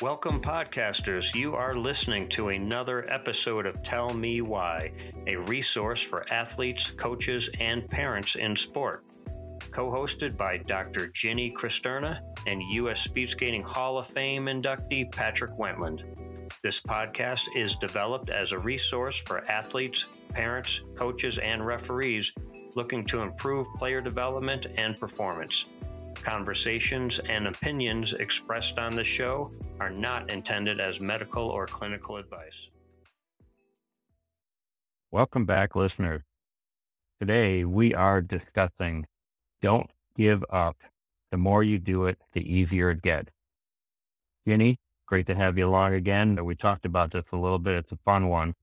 Welcome, podcasters. You are listening to another episode of Tell Me Why, a resource for athletes, coaches, and parents in sport. Co hosted by Dr. Ginny Cristerna and U.S. Speed Skating Hall of Fame inductee Patrick Wentland. This podcast is developed as a resource for athletes, parents, coaches, and referees looking to improve player development and performance. Conversations and opinions expressed on the show are not intended as medical or clinical advice. Welcome back, listeners. Today we are discussing don't give up. The more you do it, the easier it gets. Ginny, great to have you along again. We talked about this a little bit. It's a fun one,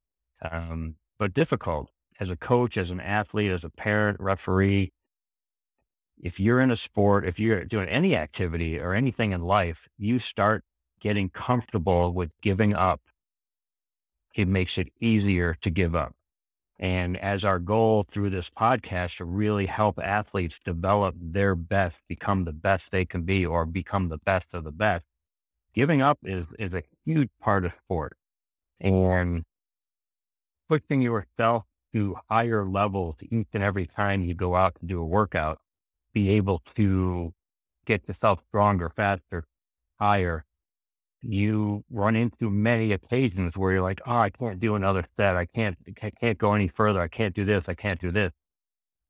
um, but difficult as a coach, as an athlete, as a parent, referee, if you're in a sport, if you're doing any activity or anything in life, you start getting comfortable with giving up. It makes it easier to give up. And as our goal through this podcast to really help athletes develop their best, become the best they can be, or become the best of the best, giving up is, is a huge part of sport. And pushing yourself to higher levels each and every time you go out to do a workout be able to get yourself stronger, faster, higher, you run into many occasions where you're like, oh, I can't do another set. I can't, I can't go any further. I can't do this. I can't do this.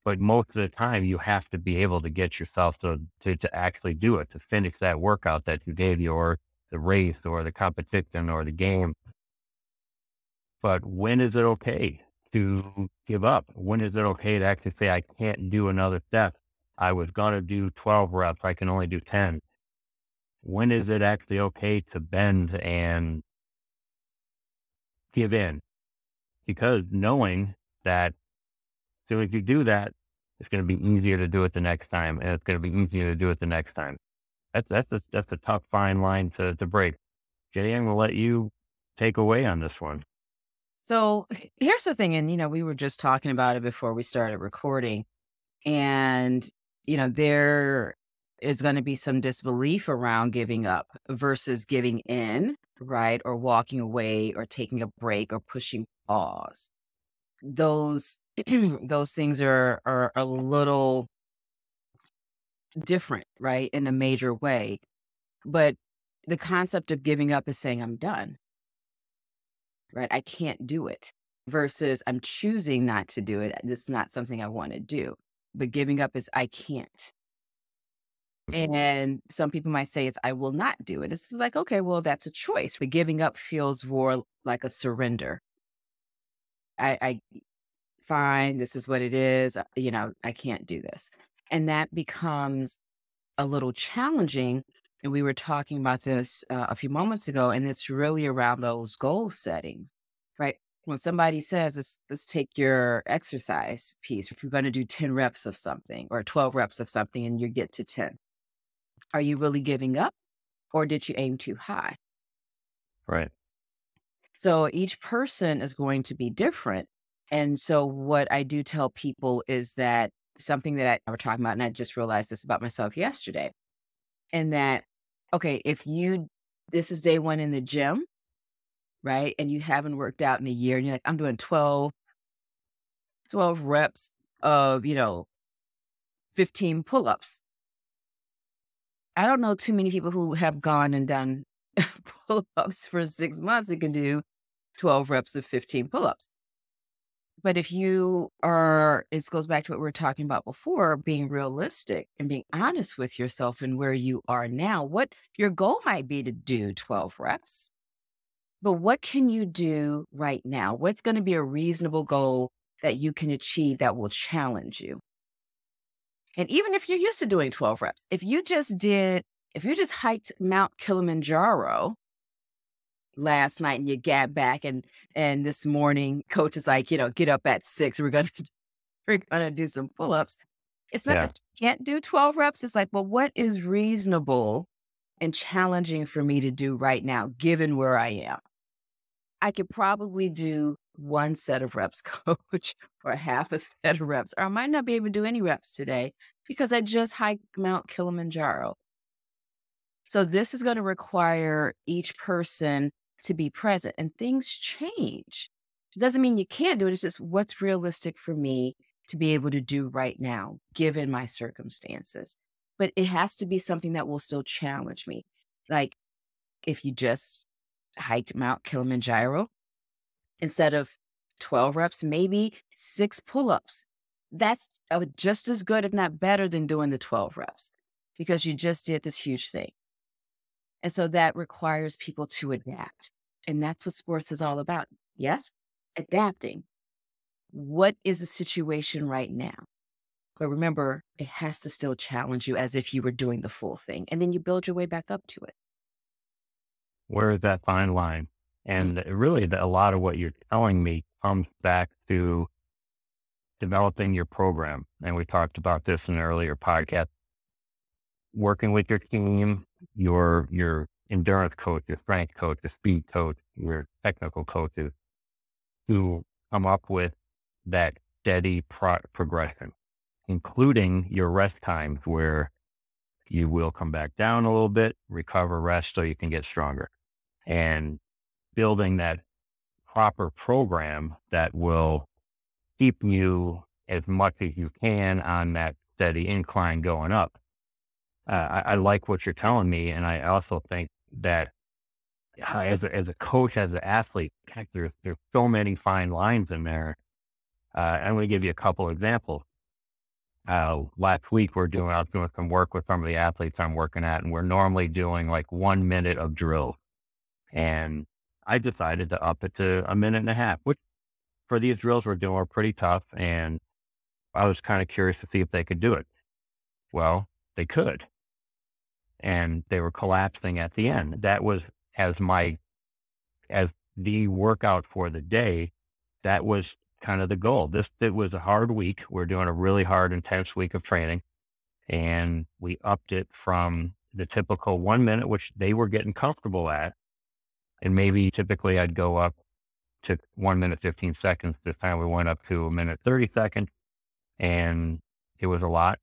But most of the time, you have to be able to get yourself to, to, to actually do it, to finish that workout that you gave you, or the race, or the competition, or the game. But when is it okay to give up? When is it okay to actually say, I can't do another step? I was going to do 12 reps. I can only do 10. When is it actually okay to bend and give in? Because knowing that so if you do that, it's going to be easier to do it the next time. And it's going to be easier to do it the next time. That's, that's, a, that's a tough fine line to, to break. Jay, I'm going to let you take away on this one. So here's the thing. And, you know, we were just talking about it before we started recording. And you know, there is going to be some disbelief around giving up versus giving in, right? Or walking away or taking a break or pushing pause. Those those things are are a little different, right? In a major way. But the concept of giving up is saying I'm done. Right? I can't do it versus I'm choosing not to do it. This is not something I want to do but giving up is I can't. Mm-hmm. And some people might say it's I will not do it. This is like, okay, well, that's a choice. But giving up feels more like a surrender. I, I fine, this is what it is. Uh, you know, I can't do this. And that becomes a little challenging. And we were talking about this uh, a few moments ago, and it's really around those goal settings? When somebody says let's let's take your exercise piece if you're going to do 10 reps of something or 12 reps of something and you get to 10 are you really giving up or did you aim too high? Right. So each person is going to be different and so what i do tell people is that something that I, we're talking about and i just realized this about myself yesterday and that okay if you this is day one in the gym right? And you haven't worked out in a year and you're like, I'm doing 12, 12 reps of, you know, 15 pull ups. I don't know too many people who have gone and done pull ups for six months and can do 12 reps of 15 pull ups. But if you are, it goes back to what we were talking about before being realistic and being honest with yourself and where you are now. What your goal might be to do 12 reps, but what can you do right now? What's going to be a reasonable goal that you can achieve that will challenge you? And even if you're used to doing 12 reps, if you just did, if you just hiked Mount Kilimanjaro last night and you got back and and this morning coach is like, you know, get up at six, we're gonna we're gonna do some pull-ups. It's not yeah. that you can't do 12 reps. It's like, well, what is reasonable and challenging for me to do right now, given where I am? I could probably do one set of reps, coach, or half a set of reps, or I might not be able to do any reps today because I just hiked Mount Kilimanjaro. So this is going to require each person to be present and things change. It doesn't mean you can't do it. It's just what's realistic for me to be able to do right now, given my circumstances. But it has to be something that will still challenge me. Like if you just hiked Mount Kilimanjaro, instead of 12 reps, maybe six pull ups. That's uh, just as good, if not better, than doing the 12 reps because you just did this huge thing. And so that requires people to adapt. And that's what sports is all about. Yes, adapting. What is the situation right now? But remember, it has to still challenge you as if you were doing the full thing. And then you build your way back up to it. Where is that fine line? Mm. And uh, really, the, a lot of what you're telling me comes back to developing your program. And we talked about this in an earlier podcast. Working with your team, your your endurance coach, your strength coach, your speed coach, your technical coaches, to come up with that steady pro- progression, including your rest times where you will come back down a little bit, recover, rest so you can get stronger. And building that proper program that will keep you as much as you can on that steady incline going up. Uh, I, I, like what you're telling me, and I also think that uh, as a, as a coach, as an athlete, heck, there's there's so many fine lines in there. Uh, I'm going to give you a couple examples. Uh, last week, we're doing I was doing some work with some of the athletes I'm working at, and we're normally doing like one minute of drill, and I decided to up it to a minute and a half, which for these drills we're doing are pretty tough. And I was kind of curious to see if they could do it. Well, they could. And they were collapsing at the end. That was as my, as the workout for the day, that was kind of the goal. This, it was a hard week. We're doing a really hard, intense week of training. And we upped it from the typical one minute, which they were getting comfortable at, and maybe typically I'd go up to one minute, 15 seconds. This time we went up to a minute, 30 seconds. And it was a lot.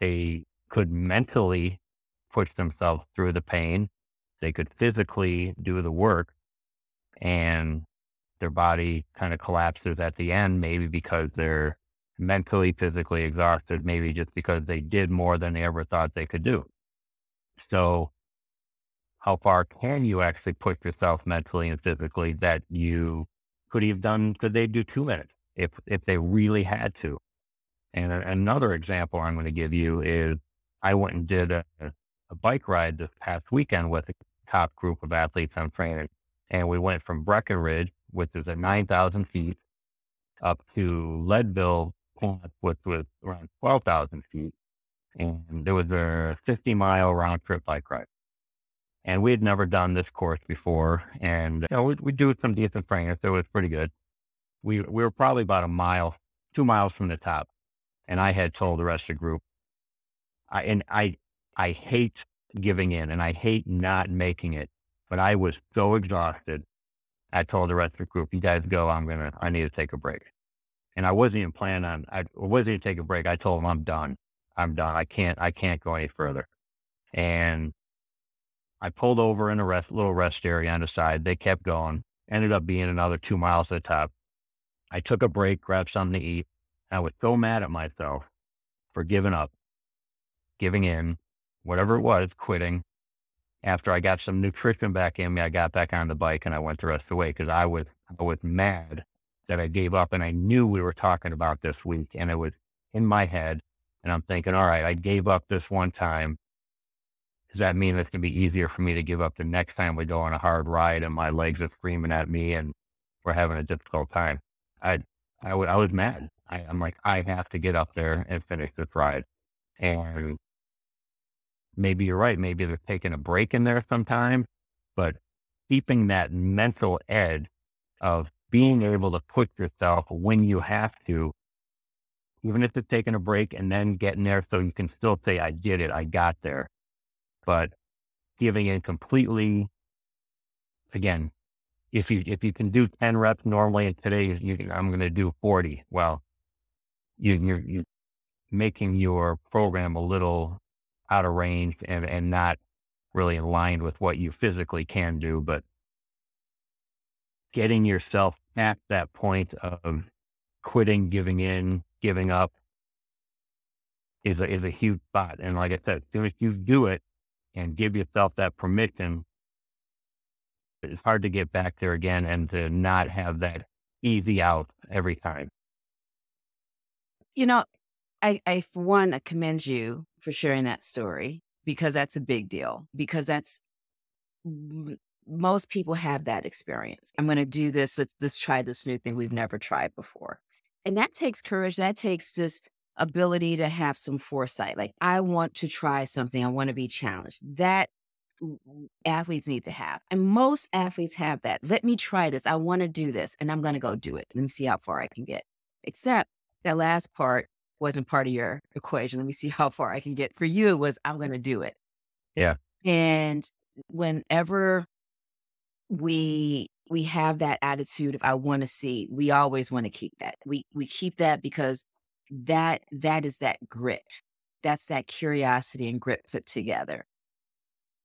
They could mentally push themselves through the pain. They could physically do the work and their body kind of collapses at the end, maybe because they're mentally, physically exhausted, maybe just because they did more than they ever thought they could do. So how far can you actually push yourself mentally and physically that you could have done, could they do two minutes if, if they really had to? And a, another example I'm going to give you is I went and did a, a bike ride this past weekend with a top group of athletes I'm training. And we went from Breckenridge, which is at 9,000 feet, up to Leadville, which was around 12,000 feet. And there was a 50 mile round trip bike ride. And we had never done this course before. And you know, we, we do some decent training, so it was pretty good. We, we were probably about a mile, two miles from the top. And I had told the rest of the group, I, and I, I hate giving in and I hate not making it, but I was so exhausted. I told the rest of the group, you guys go, I'm going to, I need to take a break. And I wasn't even planning on, I wasn't even take a break. I told them I'm done. I'm done. I can't, I can't go any further. And I pulled over in a rest, little rest area on the side. They kept going, ended up being another two miles to the top. I took a break, grabbed something to eat. I was so mad at myself for giving up, giving in, whatever it was, quitting. After I got some nutrition back in me, I got back on the bike and I went the rest of the way because I was, I was mad that I gave up and I knew we were talking about this week and it was in my head. And I'm thinking, all right, I gave up this one time does that mean it's going to be easier for me to give up the next time we go on a hard ride and my legs are screaming at me and we're having a difficult time? I, I, w- I was mad. I, I'm like, I have to get up there and finish this ride. And maybe you're right. Maybe they're taking a break in there sometime, but keeping that mental edge of being able to push yourself when you have to, even if it's taking a break and then getting there so you can still say, I did it. I got there but giving in completely, again, if you if you can do 10 reps normally and today you, I'm going to do 40, well, you, you're, you're making your program a little out of range and, and not really aligned with what you physically can do, but getting yourself at that point of quitting, giving in, giving up is a, is a huge spot. And like I said, as soon as you do it and give yourself that permission, it's hard to get back there again and to not have that easy out every time. You know, I, I for one, I commend you for sharing that story because that's a big deal. Because that's most people have that experience. I'm going to do this. Let's, let's try this new thing we've never tried before. And that takes courage. That takes this ability to have some foresight. Like, I want to try something. I want to be challenged. That athletes need to have. And most athletes have that. Let me try this. I want to do this and I'm going to go do it. Let me see how far I can get. Except that last part wasn't part of your equation. Let me see how far I can get. For you, it was, I'm going to do it. Yeah. And whenever we we have that attitude of I want to see, we always want to keep that. We we keep that because that that is that grit. That's that curiosity and grit put together.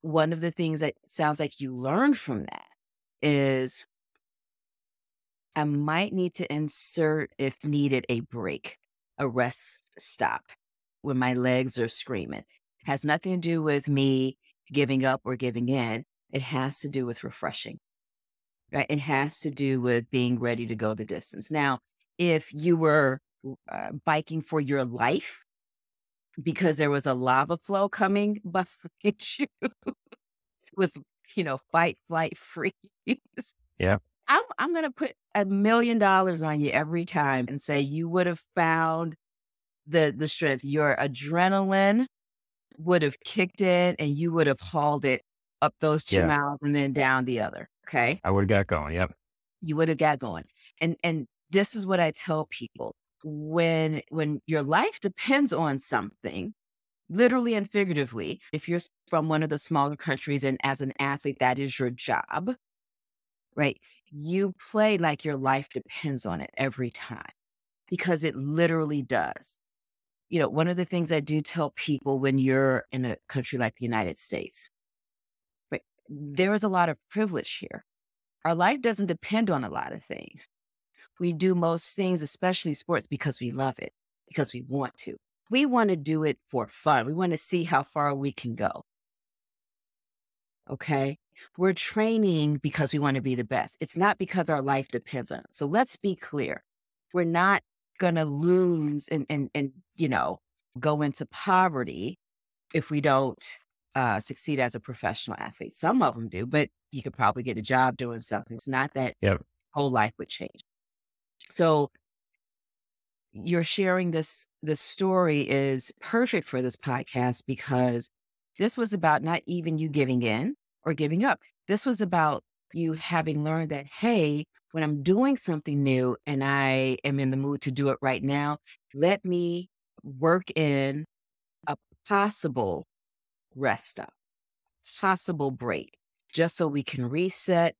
One of the things that sounds like you learned from that is I might need to insert, if needed, a break, a rest stop when my legs are screaming. Has nothing to do with me giving up or giving in. It has to do with refreshing, right? It has to do with being ready to go the distance. Now, if you were uh, biking for your life because there was a lava flow coming behind you with, you know, fight, flight, freeze. Yeah. I'm, I'm going to put a million dollars on you every time and say you would have found the, the strength. Your adrenaline would have kicked in and you would have hauled it up those two yeah. miles and then down the other. Okay. I would have got going. Yep. You would have got going. And and this is what I tell people. When when your life depends on something, literally and figuratively, if you're from one of the smaller countries and as an athlete, that is your job, right? You play like your life depends on it every time because it literally does. You know, one of the things I do tell people when you're in a country like the United States, there is a lot of privilege here. Our life doesn't depend on a lot of things. We do most things, especially sports, because we love it, because we want to. We want to do it for fun. We want to see how far we can go. Okay. We're training because we want to be the best. It's not because our life depends on it. So let's be clear. We're not going to lose and, and, and, you know, go into poverty if we don't uh, succeed as a professional athlete. Some of them do, but you could probably get a job doing something. It's not that yep. whole life would change. So you're sharing this this story is perfect for this podcast because this was about not even you giving in or giving up. This was about you having learned that hey, when I'm doing something new and I am in the mood to do it right now, let me work in a possible rest stop, possible break, just so we can reset,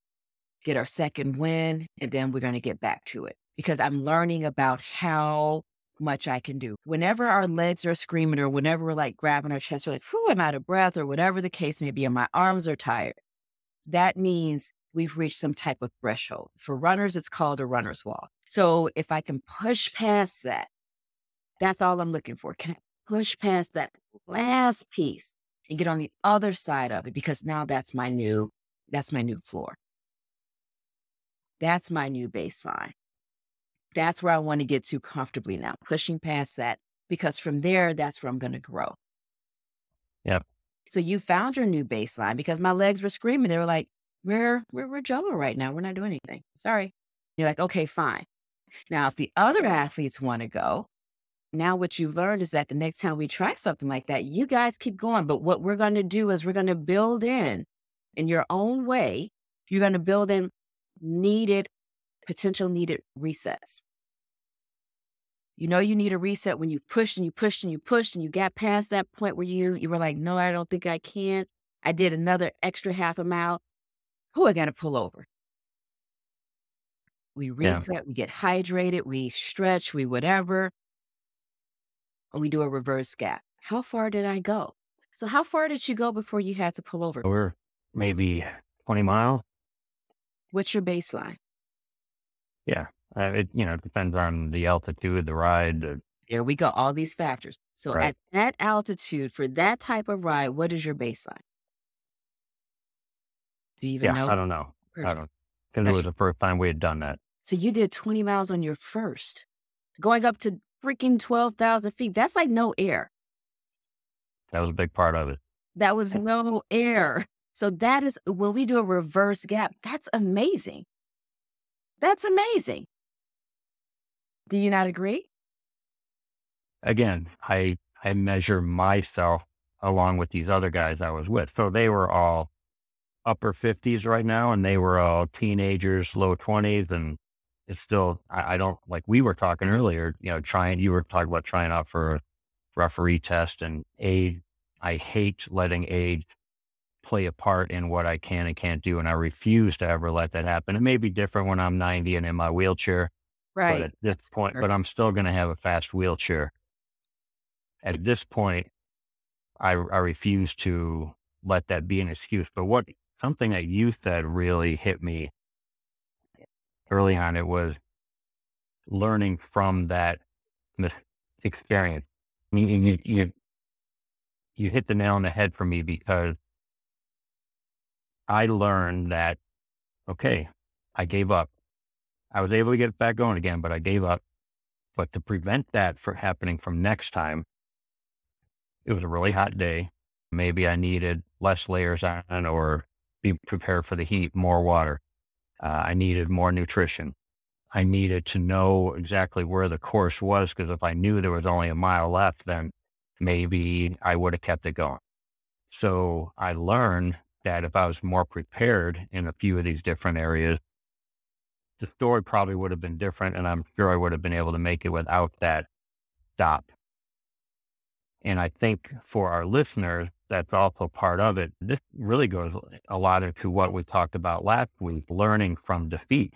get our second win, and then we're going to get back to it. Because I'm learning about how much I can do. Whenever our legs are screaming, or whenever we're like grabbing our chest, we're like, whew, I'm out of breath, or whatever the case may be, and my arms are tired, that means we've reached some type of threshold. For runners, it's called a runner's wall. So if I can push past that, that's all I'm looking for. Can I push past that last piece and get on the other side of it because now that's my new that's my new floor. That's my new baseline. That's where I want to get to comfortably now, pushing past that because from there that's where I'm going to grow. Yep. So you found your new baseline because my legs were screaming. They were like, "We're we're we're jello right now. We're not doing anything. Sorry." You're like, "Okay, fine." Now, if the other athletes want to go, now what you've learned is that the next time we try something like that, you guys keep going. But what we're going to do is we're going to build in, in your own way, you're going to build in needed, potential needed resets. You know you need a reset when you pushed and you pushed and you pushed and you got past that point where you you were like, no, I don't think I can. I did another extra half a mile. Who I got to pull over? We reset, yeah. we get hydrated, we stretch, we whatever and we do a reverse gap. How far did I go? So how far did you go before you had to pull over? We're maybe 20 mile. What's your baseline? Yeah. Uh, it, you know, it depends on the altitude, the ride. The, There we go. All these factors. So Right. at that altitude for that type of ride, what is your baseline? Do you even yeah, know? I don't know. I don't, because it was the first time we had done that. So you did 20 miles on your first, going up to freaking 12,000 feet. That's like no air. That was a big part of it. That was no air. So that is when we do a reverse gap, that's amazing. That's amazing. Do you not agree? Again, I, I measure myself along with these other guys I was with. So they were all upper 50s right now, and they were all teenagers, low 20s. And it's still, I, I don't like we were talking earlier, you know, trying, you were talking about trying out for a referee test and age. I hate letting age play a part in what I can and can't do. And I refuse to ever let that happen. It may be different when I'm 90 and in my wheelchair, but at this That's point, fair. but I'm still going to have a fast wheelchair. At this point, I, I refuse to let that be an excuse. But what something that you said really hit me early on, it was learning from that experience. You, you, you, you hit the nail on the head for me because I learned that, okay, I gave up. I was able to get back going again, but I gave up. But to prevent that from happening from next time, it was a really hot day. Maybe I needed less layers on or be prepared for the heat, more water. Uh, I needed more nutrition. I needed to know exactly where the course was because if I knew there was only a mile left, then maybe I would have kept it going. So I learned that if I was more prepared in a few of these different areas, the story probably would have been different. And I'm sure I would have been able to make it without that stop. And I think for our listeners, that's also part of it. This really goes a lot into what we talked about last week, learning from defeat.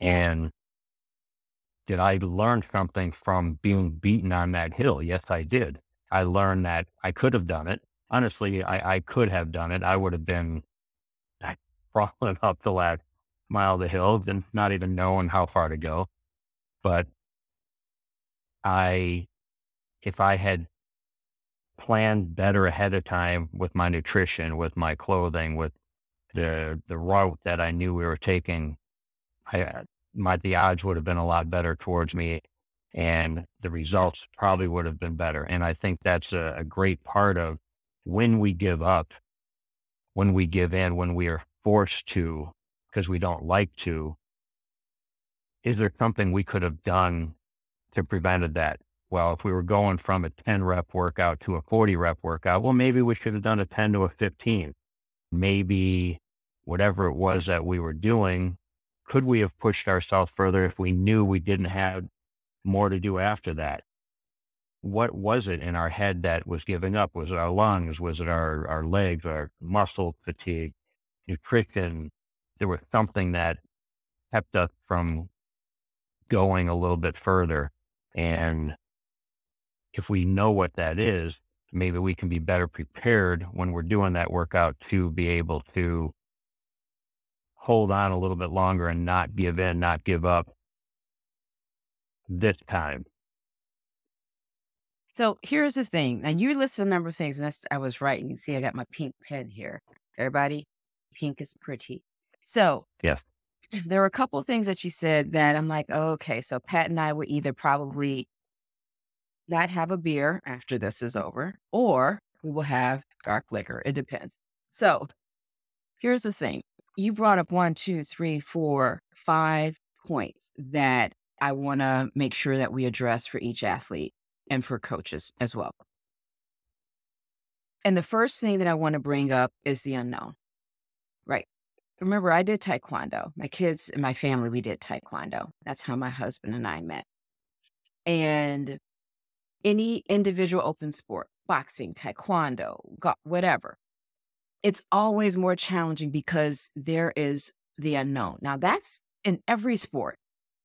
And did I learn something from being beaten on that hill? Yes, I did. I learned that I could have done it. Honestly, I, I could have done it. I would have been crawling up the last mile of the hill and not even knowing how far to go. But I, if I had planned better ahead of time with my nutrition, with my clothing, with the the route that I knew we were taking, I uh, my the odds would have been a lot better towards me, and the results probably would have been better. And I think that's a, a great part of when we give up, when we give in, when we are forced to because we don't like to. Is there something we could have done to prevented that? Well, if we were going from a 10 rep workout to a 40 rep workout, well, maybe we should have done a 10 to a 15. Maybe whatever it was that we were doing, could we have pushed ourselves further if we knew we didn't have more to do after that? What was it in our head that was giving up? Was it our lungs? Was it our, our legs, our muscle fatigue, nutrition? There was something that kept us from going a little bit further. And if we know what that is, maybe we can be better prepared when we're doing that workout to be able to hold on a little bit longer and not give in, not give up this time. So here's the thing. And you listed a number of things, and that's, I was right. You can see I got my pink pen here. Everybody, pink is pretty. So Yes. there were a couple of things that you said that I'm like, oh, okay. So Pat and I would either probably not have a beer after this is over, or we will have dark liquor. It depends. So here's the thing. You brought up one, two, three, four, five points that I want to make sure that we address for each athlete and for coaches as well. And the first thing that I want to bring up is the unknown. Right. Remember, I did taekwondo. My kids and my family, we did taekwondo. That's how my husband and I met. And any individual open sport, boxing, taekwondo, whatever, it's always more challenging because there is the unknown. Now, that's in every sport.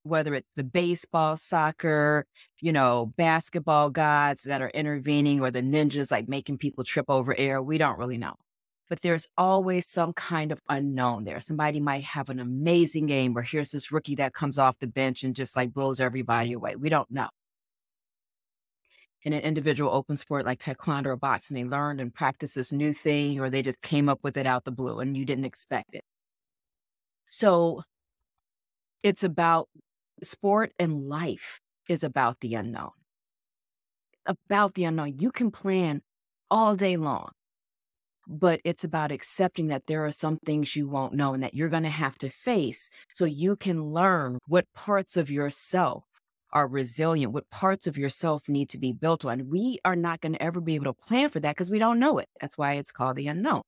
Whether it's the baseball, soccer, you know, basketball gods that are intervening or the ninjas like making people trip over air. We don't really know. But there's always some kind of unknown there. Somebody might have an amazing game, or here's this rookie that comes off the bench and just like blows everybody away. We don't know. In an individual open sport like taekwondo or boxing, they learned and practiced this new thing, or they just came up with it out the blue and you didn't expect it. So it's about sport and life is about the unknown. About the unknown. You can plan all day long, but it's about accepting that there are some things you won't know and that you're going to have to face so you can learn what parts of yourself are resilient, what parts of yourself need to be built on. We are not going to ever be able to plan for that because we don't know it. That's why it's called the unknown.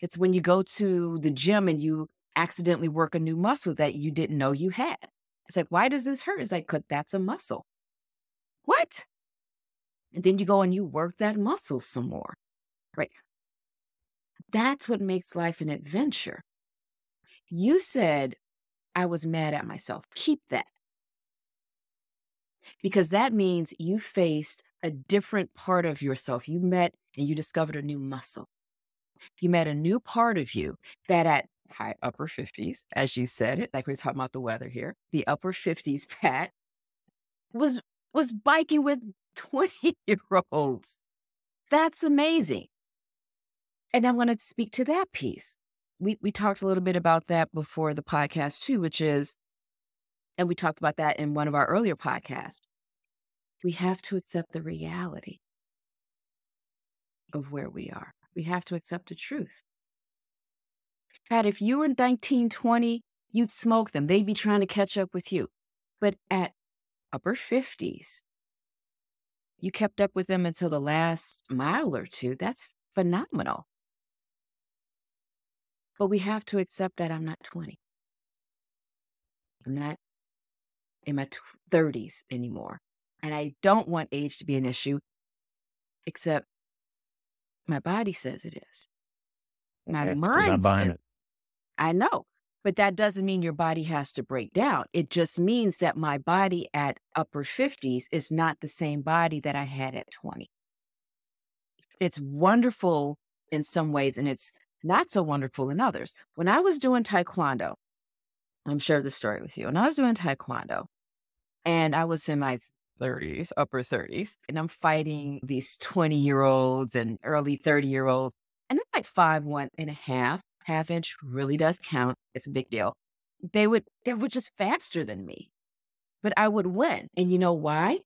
It's when you go to the gym and you accidentally work a new muscle that you didn't know you had. It's like, why does this hurt? It's like, because that's a muscle. What? And then you go and you work that muscle some more, right? That's what makes life an adventure. You said, I was mad at myself. Keep that. Because that means you faced a different part of yourself. You met and you discovered a new muscle. You met a new part of you that at high upper 50s, as you said it, like we are talking about the weather here, the upper 50s, Pat, was was biking with 20 year olds. That's amazing. And I'm going to speak to that piece. We we talked a little bit about that before the podcast too, which is, and we talked about that in one of our earlier podcasts. We have to accept the reality of where we are. We have to accept the truth. Pat, if you were in 1920, you'd smoke them. They'd be trying to catch up with you. But at upper 50s, you kept up with them until the last mile or two. That's phenomenal. But we have to accept that I'm not 20. I'm not in my 30s anymore. And I don't want age to be an issue, except my body says it is. My Okay, mind not buying it. I know, but that doesn't mean your body has to break down. It just means that my body at upper 50s is not the same body that I had at 20. It's wonderful in some ways, and it's not so wonderful in others. When I was doing Taekwondo, I'm sure the story with you. When I was doing Taekwondo, and I was in my 30s, upper 30s, and I'm fighting these 20 year olds and early 30 year olds, and I'm like five, one and a half half inch really does count. It's a big deal. They would they were just faster than me. But I would win. And you know why?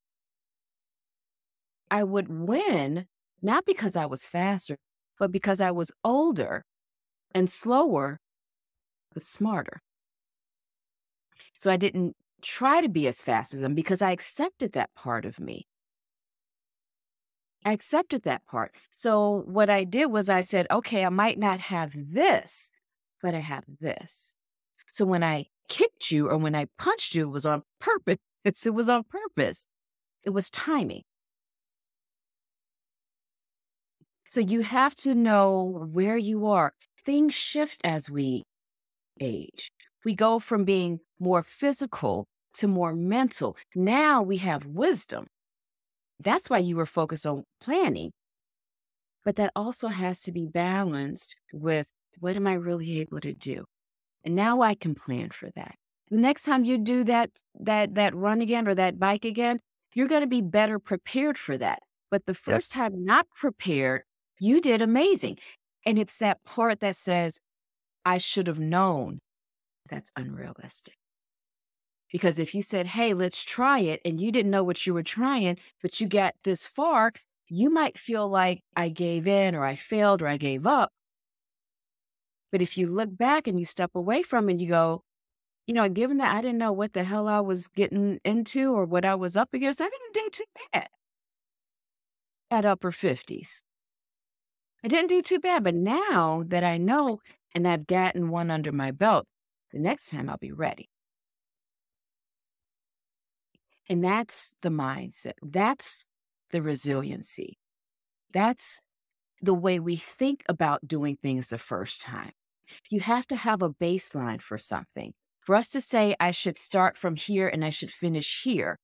I would win not because I was faster, but because I was older and slower, but smarter. So I didn't try to be as fast as them because I accepted that part of me. I accepted that part. So what I did was I said, okay, I might not have this, but I have this. So when I kicked you or when I punched you, it was on purpose. It was on purpose. It was timing. So you have to know where you are. Things shift as we age. We go from being more physical to more mental. Now we have wisdom. That's why you were focused on planning. But that also has to be balanced with what am I really able to do? And now I can plan for that. The next time you do that that that run again or that bike again, you're going to be better prepared for that. But the Yep. first time not prepared, you did amazing. And it's that part that says, I should have known that's unrealistic. Because if you said, hey, let's try it, and you didn't know what you were trying, but you got this far, you might feel like I gave in or I failed or I gave up. But if you look back and you step away from it and you go, you know, given that I didn't know what the hell I was getting into or what I was up against, I didn't do too bad at upper 50s. I didn't do too bad. But now that I know and I've gotten one under my belt, the next time I'll be ready. And that's the mindset. That's the resiliency. That's the way we think about doing things the first time. You have to have a baseline for something. For us to say, I should start from here and I should finish here,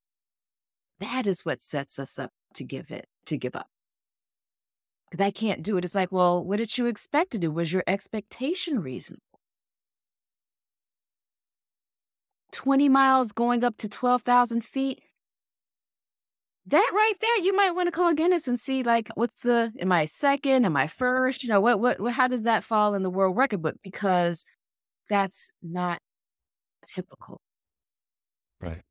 that is what sets us up to give it, to give up. Because I can't do it. It's like, well, what did you expect to do? Was your expectation reasonable? 20 miles going up to 12,000 feet. That right there, you might want to call Guinness and see like what's the am I second? Am I first? You know, what what, what how does that fall in the world record book? Because that's not typical. Right.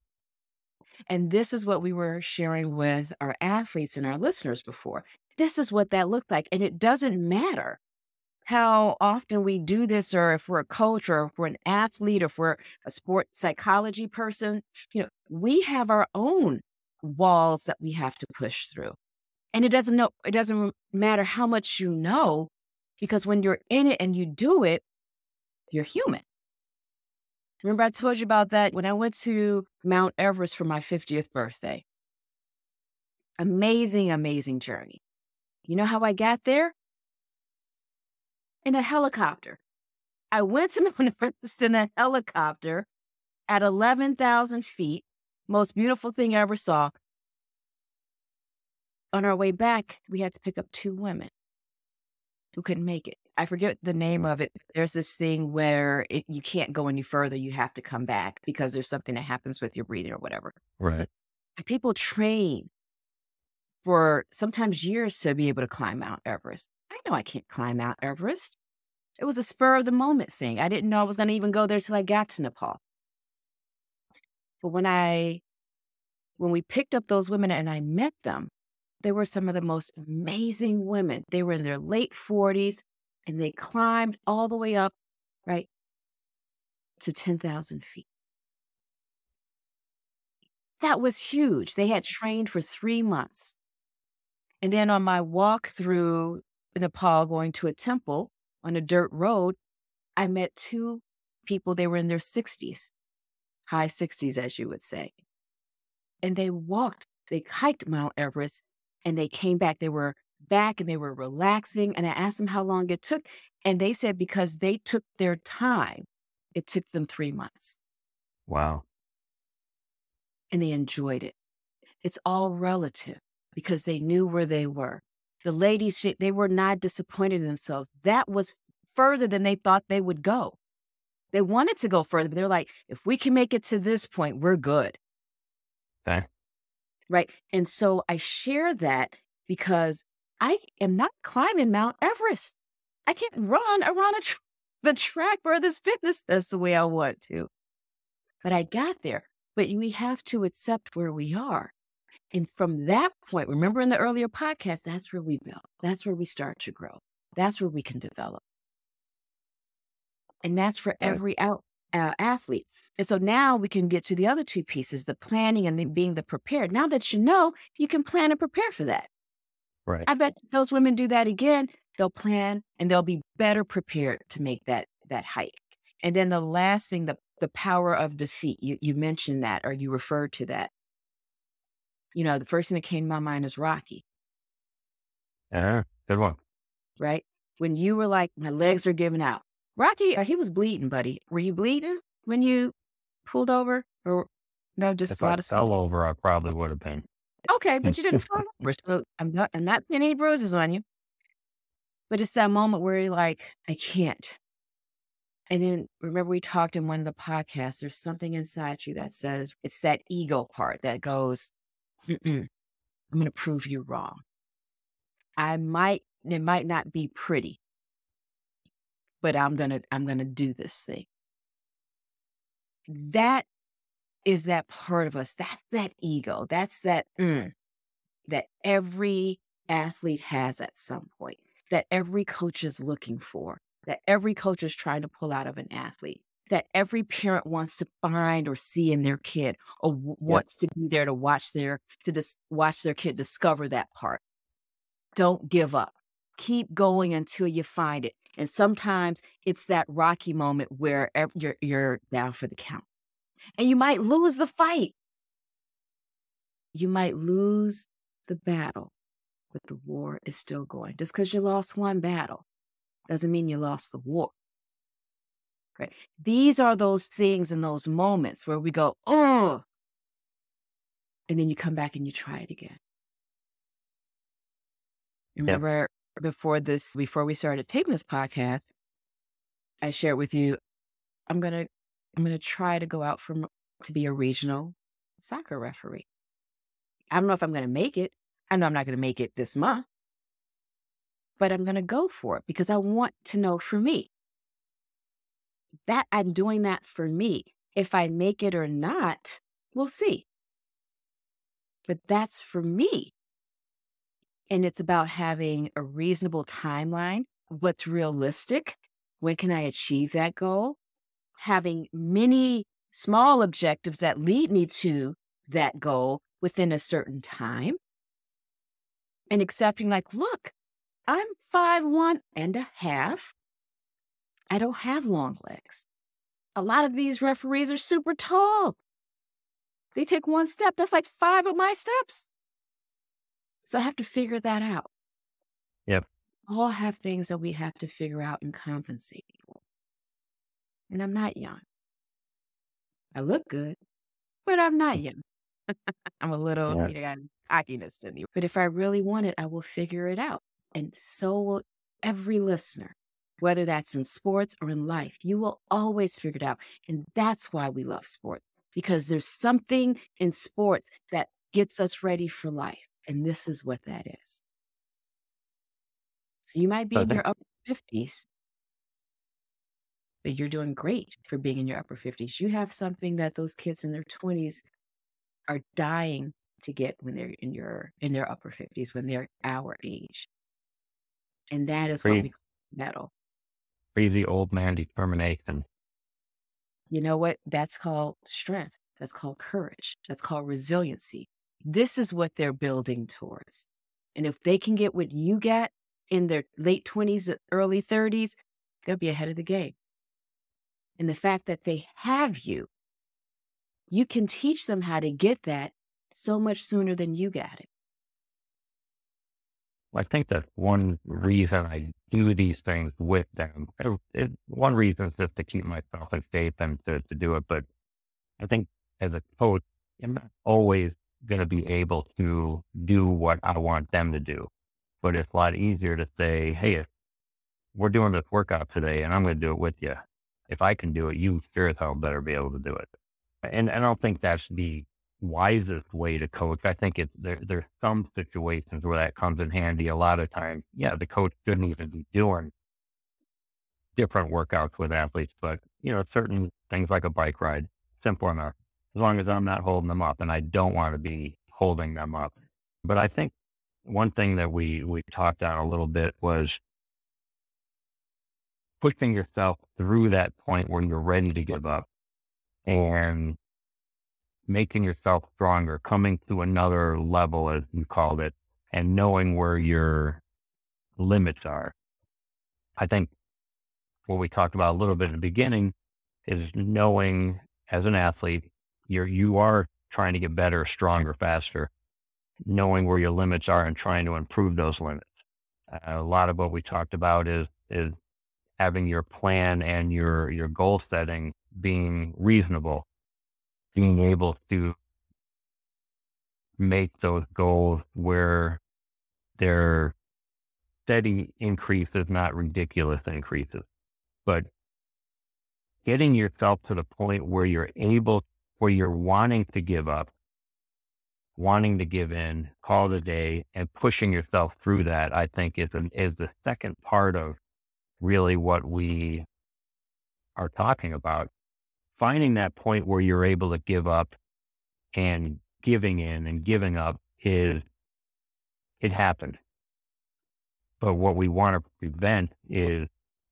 And this is what we were sharing with our athletes and our listeners before. This is what that looked like. And it doesn't matter how often we do this, or if we're a coach, or if we're an athlete, or if we're a sports psychology person, you know, we have our own walls that we have to push through. And it doesn't know, it doesn't matter how much you know, because when you're in it and you do it, you're human. Remember, I told you about that when I went to Mount Everest for my 50th birthday. Amazing, amazing journey. You know how I got there? In a helicopter. I went to Mount Everest in a helicopter at 11,000 feet. Most beautiful thing I ever saw. On our way back, we had to pick up two women who couldn't make it. I forget the name of it. There's this thing where it, you can't go any further. You have to come back because there's something that happens with your breathing or whatever. Right. People train for sometimes years to be able to climb Mount Everest. I know I can't climb Mount Everest. It was a spur of the moment thing. I didn't know I was going to even go there till I got to Nepal. But when I, when we picked up those women and I met them, they were some of the most amazing women. They were in their late 40s and they climbed all the way up, right, to 10,000 feet. That was huge. They had trained for three months. And then on my walk through Nepal, going to a temple on a dirt road, I met two people. They were in their 60s, high 60s, as you would say. And they walked, they hiked Mount Everest and they came back. They were back and they were relaxing. And I asked them how long it took. And they said because they took their time, it took them three months. Wow. And they enjoyed it. It's all relative because they knew where they were. The ladies, they were not disappointed in themselves. That was further than they thought they would go. They wanted to go further, but they're like, if we can make it to this point, we're good. Okay. Right. And so I share that because I am not climbing Mount Everest. I can't run around a tr- the track for this fitness. That's the way I want to. But I got there. But we have to accept where we are. And from that point, remember in the earlier podcast, that's where we build. That's where we start to grow. That's where we can develop. And that's for every out, uh, athlete. And so now we can get to the other two pieces the planning and the being the prepared. Now that you know, you can plan and prepare for that. Right. I bet those women do that again. They'll plan and they'll be better prepared to make that that hike. And then the last thing, the the power of defeat. You you mentioned that or you referred to that. You know, the first thing that came to my mind is Rocky. Yeah, good one. Right? When you were like, my legs are giving out. Rocky, uh, he was bleeding, buddy. Were you bleeding when you pulled over? Or no, just if a lot I of fell over, I probably would have been. Okay, but you didn't fall over. So I'm not I'm not seeing any bruises on you. But it's that moment where you're like, I can't. And then remember we talked in one of the podcasts, there's something inside you that says it's that ego part that goes, Mm-mm, I'm gonna prove you wrong. I might it might not be pretty, but I'm gonna I'm gonna do this thing. That is that part of us. That's that ego. That's that mm, that every athlete has at some point, that every coach is looking for, that every coach is trying to pull out of an athlete, that every parent wants to find or see in their kid or w- wants to be there to watch their to dis- watch their kid discover that part. Don't give up. Keep going until you find it. And sometimes it's that rocky moment where ev- you're, you're down for the count and you might lose the fight. You might lose the battle, but the war is still going. Just because you lost one battle doesn't mean you lost the war. Right. These are those things and those moments where we go, oh, and then you come back and you try it again. Remember yep. before this, before we started taping this podcast, I shared with you, I'm gonna, I'm gonna try to go out from to be a regional soccer referee. I don't know if I'm gonna make it. I know I'm not gonna make it this month, but I'm gonna go for it because I want to know for me that I'm doing that for me. If I make it or not, we'll see. But that's for me. And it's about having a reasonable timeline. What's realistic? When can I achieve that goal? Having many small objectives that lead me to that goal within a certain time. And accepting, like, look, I'm five one and a half. I don't have long legs. A lot of these referees are super tall. They take one step, that's like five of my steps. So I have to figure that out. Yep. All have things that we have to figure out and compensate for. And I'm not young. I look good, but I'm not young. I'm a little, yeah. you know, cockiness to me. But if I really want it, I will figure it out. And so will every listener whether that's in sports or in life. You will always figure it out. And that's why we love sports, because there's something in sports that gets us ready for life. And this is what that is. So you might be okay. in your upper 50s, but you're doing great for being in your upper 50s. You have something that those kids in their 20s are dying to get when they're in your in their upper 50s when they're our age. And that is what we call metal crazy old man determination. You know what? That's called strength. That's called courage. That's called resiliency. This is what they're building towards. And if they can get what you get in their late 20s, uh, early 30s, they'll be ahead of the game. And the fact that they have you, you can teach them how to get that so much sooner than you got it. I think that one reason I do these things with them, it, it, one reason is just to keep myself in shape and to, to do it. But I think as a coach, I'm not always going to be able to do what I want them to do. But it's a lot easier to say, hey, we're doing this workout today and I'm going to do it with you. If I can do it, you sure as hell better be able to do it. And, and I don't think that's the wisest way to coach. I think it's there, there's some situations where that comes in handy. A lot of times, yeah, the coach shouldn't even be doing different workouts with athletes, but you know, certain things like a bike ride, simple enough. As long as I'm not holding them up, and I don't want to be holding them up. But I think one thing that we we talked on a little bit was pushing yourself through that point when you're ready to give up and making yourself stronger, coming to another level, as you called it, and knowing where your limits are. I think what we talked about a little bit in the beginning is knowing as an athlete, you're, you are trying to get better, stronger, faster, knowing where your limits are and trying to improve those limits. A lot of what we talked about is, is having your plan and your, your goal setting being reasonable being able to make those goals where they're steady increases, not ridiculous increases, but getting yourself to the point where you're able, where you're wanting to give up, wanting to give in, call the day, and pushing yourself through that, I think is, an, is the second part of really what we are talking about finding that point where you're able to give up and giving in and giving up is it happened. But what we want to prevent is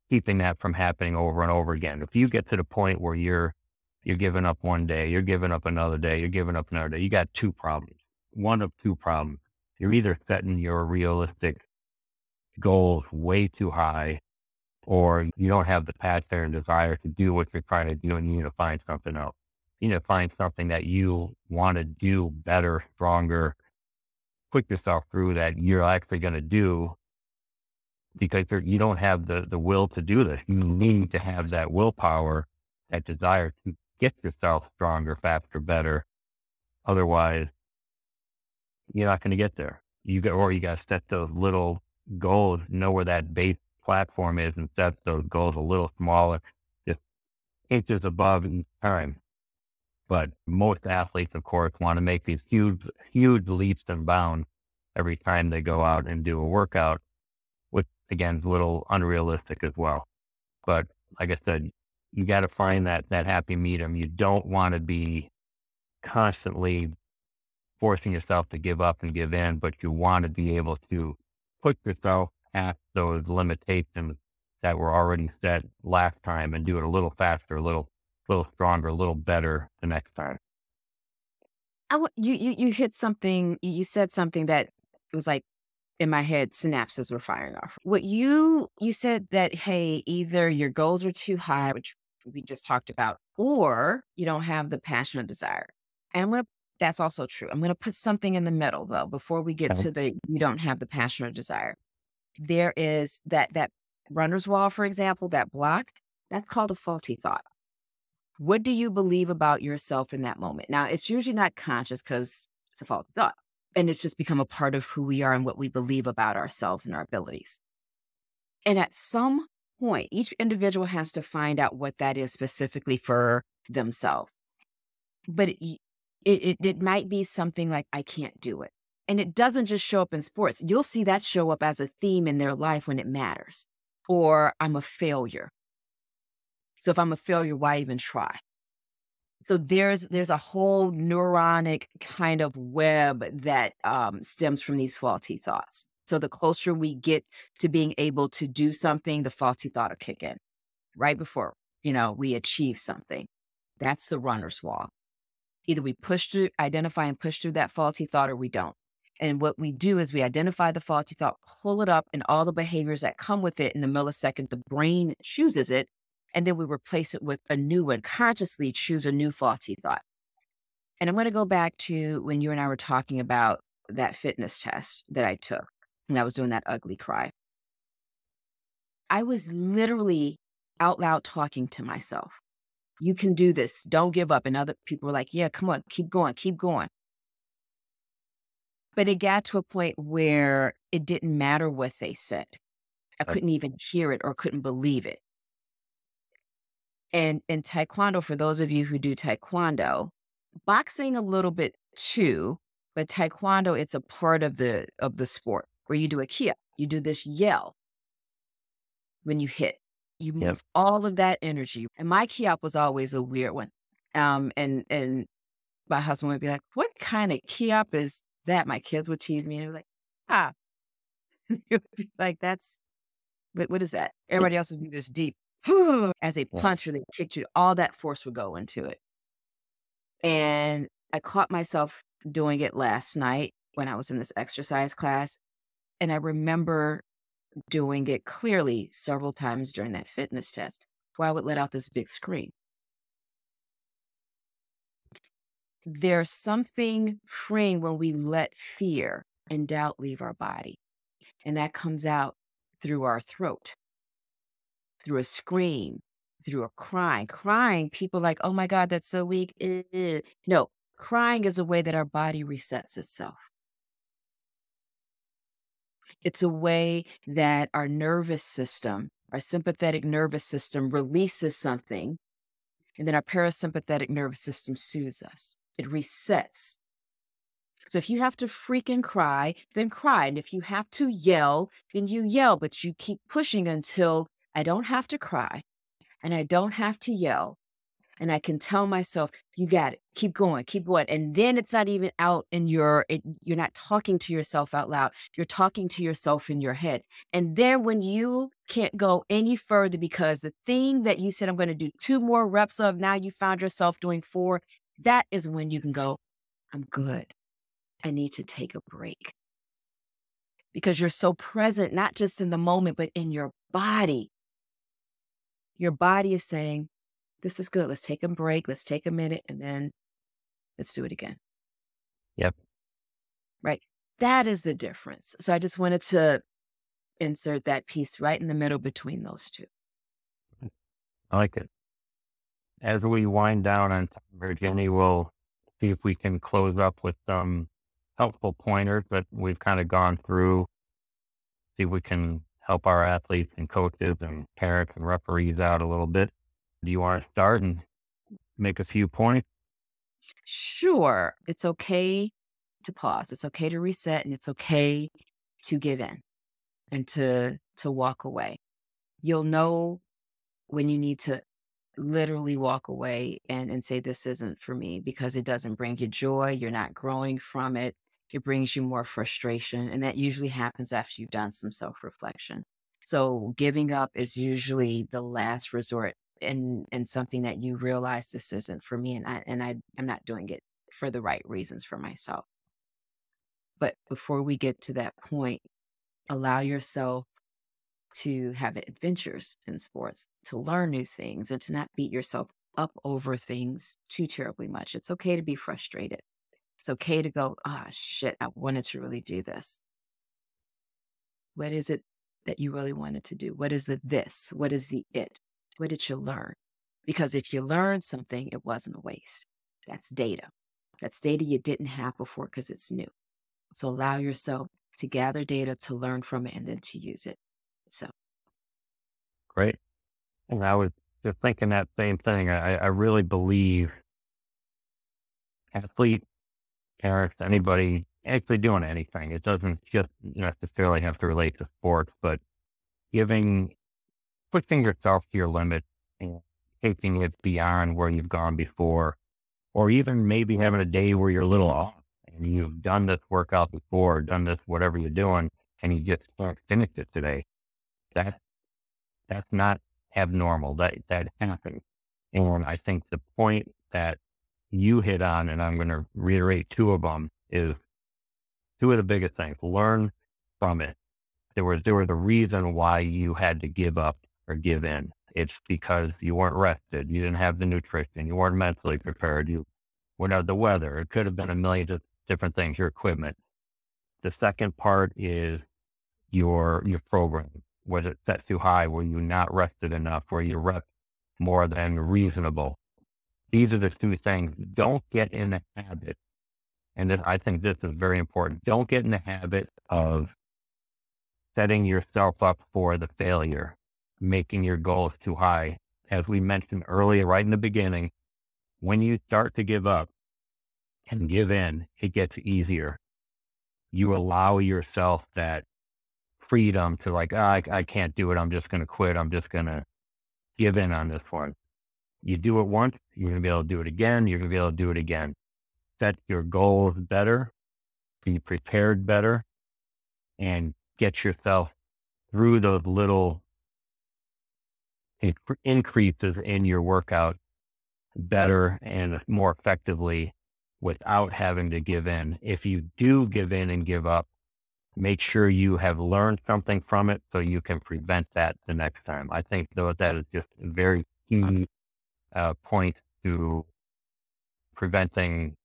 keeping that from happening over and over again. If you get to the point where you're you're giving up one day, you're giving up another day, you're giving up another day, you got two problems. One of two problems. You're either setting your realistic goals way too high or you don't have the passion and desire to do what you're trying to do and you need to find something else. You need to find something that you want to do better, stronger, put yourself through that you're actually going to do because you don't have the, the will to do this. You need to have that willpower, that desire to get yourself stronger, faster, better. Otherwise, you're not going to get there. You got, or you got to set those little goals, know where that base platform is and sets those goals a little smaller, just inches above in time. But most athletes, of course, want to make these huge, huge leaps and bounds every time they go out and do a workout, which again is a little unrealistic as well. But like I said, you got to find that that happy medium. You don't want to be constantly forcing yourself to give up and give in, but you want to be able to put yourself at those limitations that were already set last time and do it a little faster, a little, little stronger, a little better the next time. I w- you you you hit something. You said something that was like in my head. Synapses were firing off. What you you said that hey, either your goals are too high, which we just talked about, or you don't have the passion or desire. And I'm gonna. That's also true. I'm gonna put something in the middle though before we get Okay. to the you don't have the passion or desire. There is that that runner's wall, for example, that block. That's called a faulty thought. What do you believe about yourself in that moment? Now, it's usually not conscious because it's a faulty thought. And it's just become a part of who we are and what we believe about ourselves and our abilities. And at some point, each individual has to find out what that is specifically for themselves. But it, it, it, it might be something like, I can't do it. And it doesn't just show up in sports. You'll see that show up as a theme in their life when it matters. Or I'm a failure. So if I'm a failure, why even try? So there's there's a whole neuronic kind of web that um, stems from these faulty thoughts. So the closer we get to being able to do something, the faulty thought will kick in right before you know we achieve something. That's the runner's wall. Either we push through, identify and push through that faulty thought, or we don't. And what we do is we identify the faulty thought, pull it up, and all the behaviors that come with it in the millisecond the brain chooses it and then we replace it with a new one, consciously choose a new faulty thought. And I'm going to go back to when you and I were talking about that fitness test that I took, and I was doing that ugly cry. I was literally out loud talking to myself. You can do this. Don't give up. And other people were like, yeah, come on, keep going, keep going. But it got to a point where it didn't matter what they said. I Right. couldn't even hear it or couldn't believe it. And in taekwondo, for those of you who do taekwondo, boxing a little bit too, but taekwondo, it's a part of the of the sport where you do a kia. You do this yell when you hit. You move Yep. all of that energy. And my kiap was always a weird one. Um, and and my husband would be like, "What kind of kiap is that?" My kids would tease me and were like, "Ah," be like, "That's what? What is that?" Everybody else would be this deep. As a puncher, they kicked you. All that force would go into it. And I caught myself doing it last night when I was in this exercise class. And I remember doing it clearly several times during that fitness test where I would let out this big scream. There's something freeing when we let fear and doubt leave our body. And that comes out through our throat, through a scream, through a crying. Crying, people like, oh my God, that's so weak. Eh, eh." No, crying is a way that our body resets itself. It's a way that our nervous system, our sympathetic nervous system releases something, and then our parasympathetic nervous system soothes us. It resets. So if you have to freaking cry, then cry. And if you have to yell, then you yell, but you keep pushing until I don't have to cry and I don't have to yell. And I can tell myself, you got it. Keep going, keep going. And then it's not even out in your, it, you're not talking to yourself out loud. You're talking to yourself in your head. And then when you can't go any further because the thing that you said, I'm going to do two more reps of, now you found yourself doing four, that is when you can go, I'm good. I need to take a break. Because you're so present, not just in the moment, but in your body. Your body is saying, This is good. Let's take a break. Let's take a minute and then let's do it again. Yep. Right. That is the difference. So I just wanted to insert that piece right in the middle between those two. I like it. As we wind down on Virginia, we'll see if we can close up with some helpful pointers that we've kind of gone through. See if we can help our athletes and coaches and parents and referees out a little bit. Do you want to start and make a few points? Sure. It's okay to pause. It's okay to reset and it's okay to give in and to to walk away. You'll know when you need to literally walk away and, and say this isn't for me because it doesn't bring you joy. You're not growing from it. It brings you more frustration. And that usually happens after you've done some self-reflection. So giving up is usually the last resort and and something that you realize this isn't for me and I and I I'm not doing it for the right reasons for myself. But before we get to that point, allow yourself to have adventures in sports, to learn new things, and to not beat yourself up over things too terribly much. It's okay to be frustrated. It's okay to go, ah, oh, shit, I wanted to really do this. What is it that you really wanted to do? What is the this? What is the it? What did you learn? Because if you learned something, it wasn't a waste. That's data. That's data you didn't have before because it's new. So allow yourself to gather data, to learn from it, and then to use it. So great. And I was just thinking that same thing. I, I really believe athlete, parents, anybody actually doing anything. It doesn't just necessarily have to relate to sports, but giving, pushing yourself to your limit and taking it beyond where you've gone before, or even maybe having a day where you're a little off and you've done this workout before, done this, whatever you're doing, and you just can't finish it today. That, that's not abnormal. That, that happens. And I think the point that you hit on, and I'm going to reiterate two of them, is two of the biggest things. Learn from it. There was there was a reason why you had to give up or give in. It's because you weren't rested. You didn't have the nutrition. You weren't mentally prepared. You went the weather. It could have been a million different things. Your equipment. The second part is your your program. Was it set too high? Were you not rested enough? Were you rest more than reasonable? These are the two things. Don't get in the habit and I think this is very important. Don't get in the habit of setting yourself up for the failure, making your goals too high. As we mentioned earlier, right in the beginning, when you start to give up and give in, it gets easier. You allow yourself that freedom to like, oh, I, I can't do it. I'm just going to quit. I'm just going to give in on this one. You do it once, you're going to be able to do it again. You're going to be able to do it again set your goals better, be prepared better, and get yourself through those little increases in your workout better and more effectively without having to give in. If you do give in and give up, make sure you have learned something from it so you can prevent that the next time. I think though that is just a very key uh, point to preventing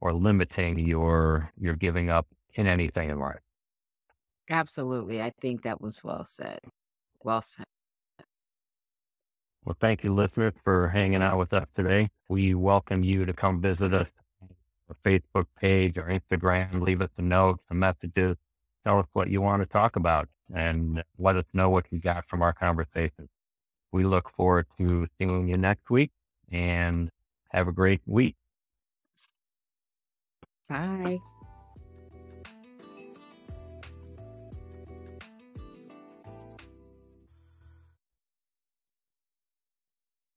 or limiting your your giving up in anything in life. Absolutely. I think that was well said. Well said. Well, thank you, listeners, for hanging out with us today. We welcome you to come visit us our Facebook page or Instagram. Leave us a note, some messages. Tell us what you want to talk about and let us know what you got from our conversation. We look forward to seeing you next week and have a great week. Bye.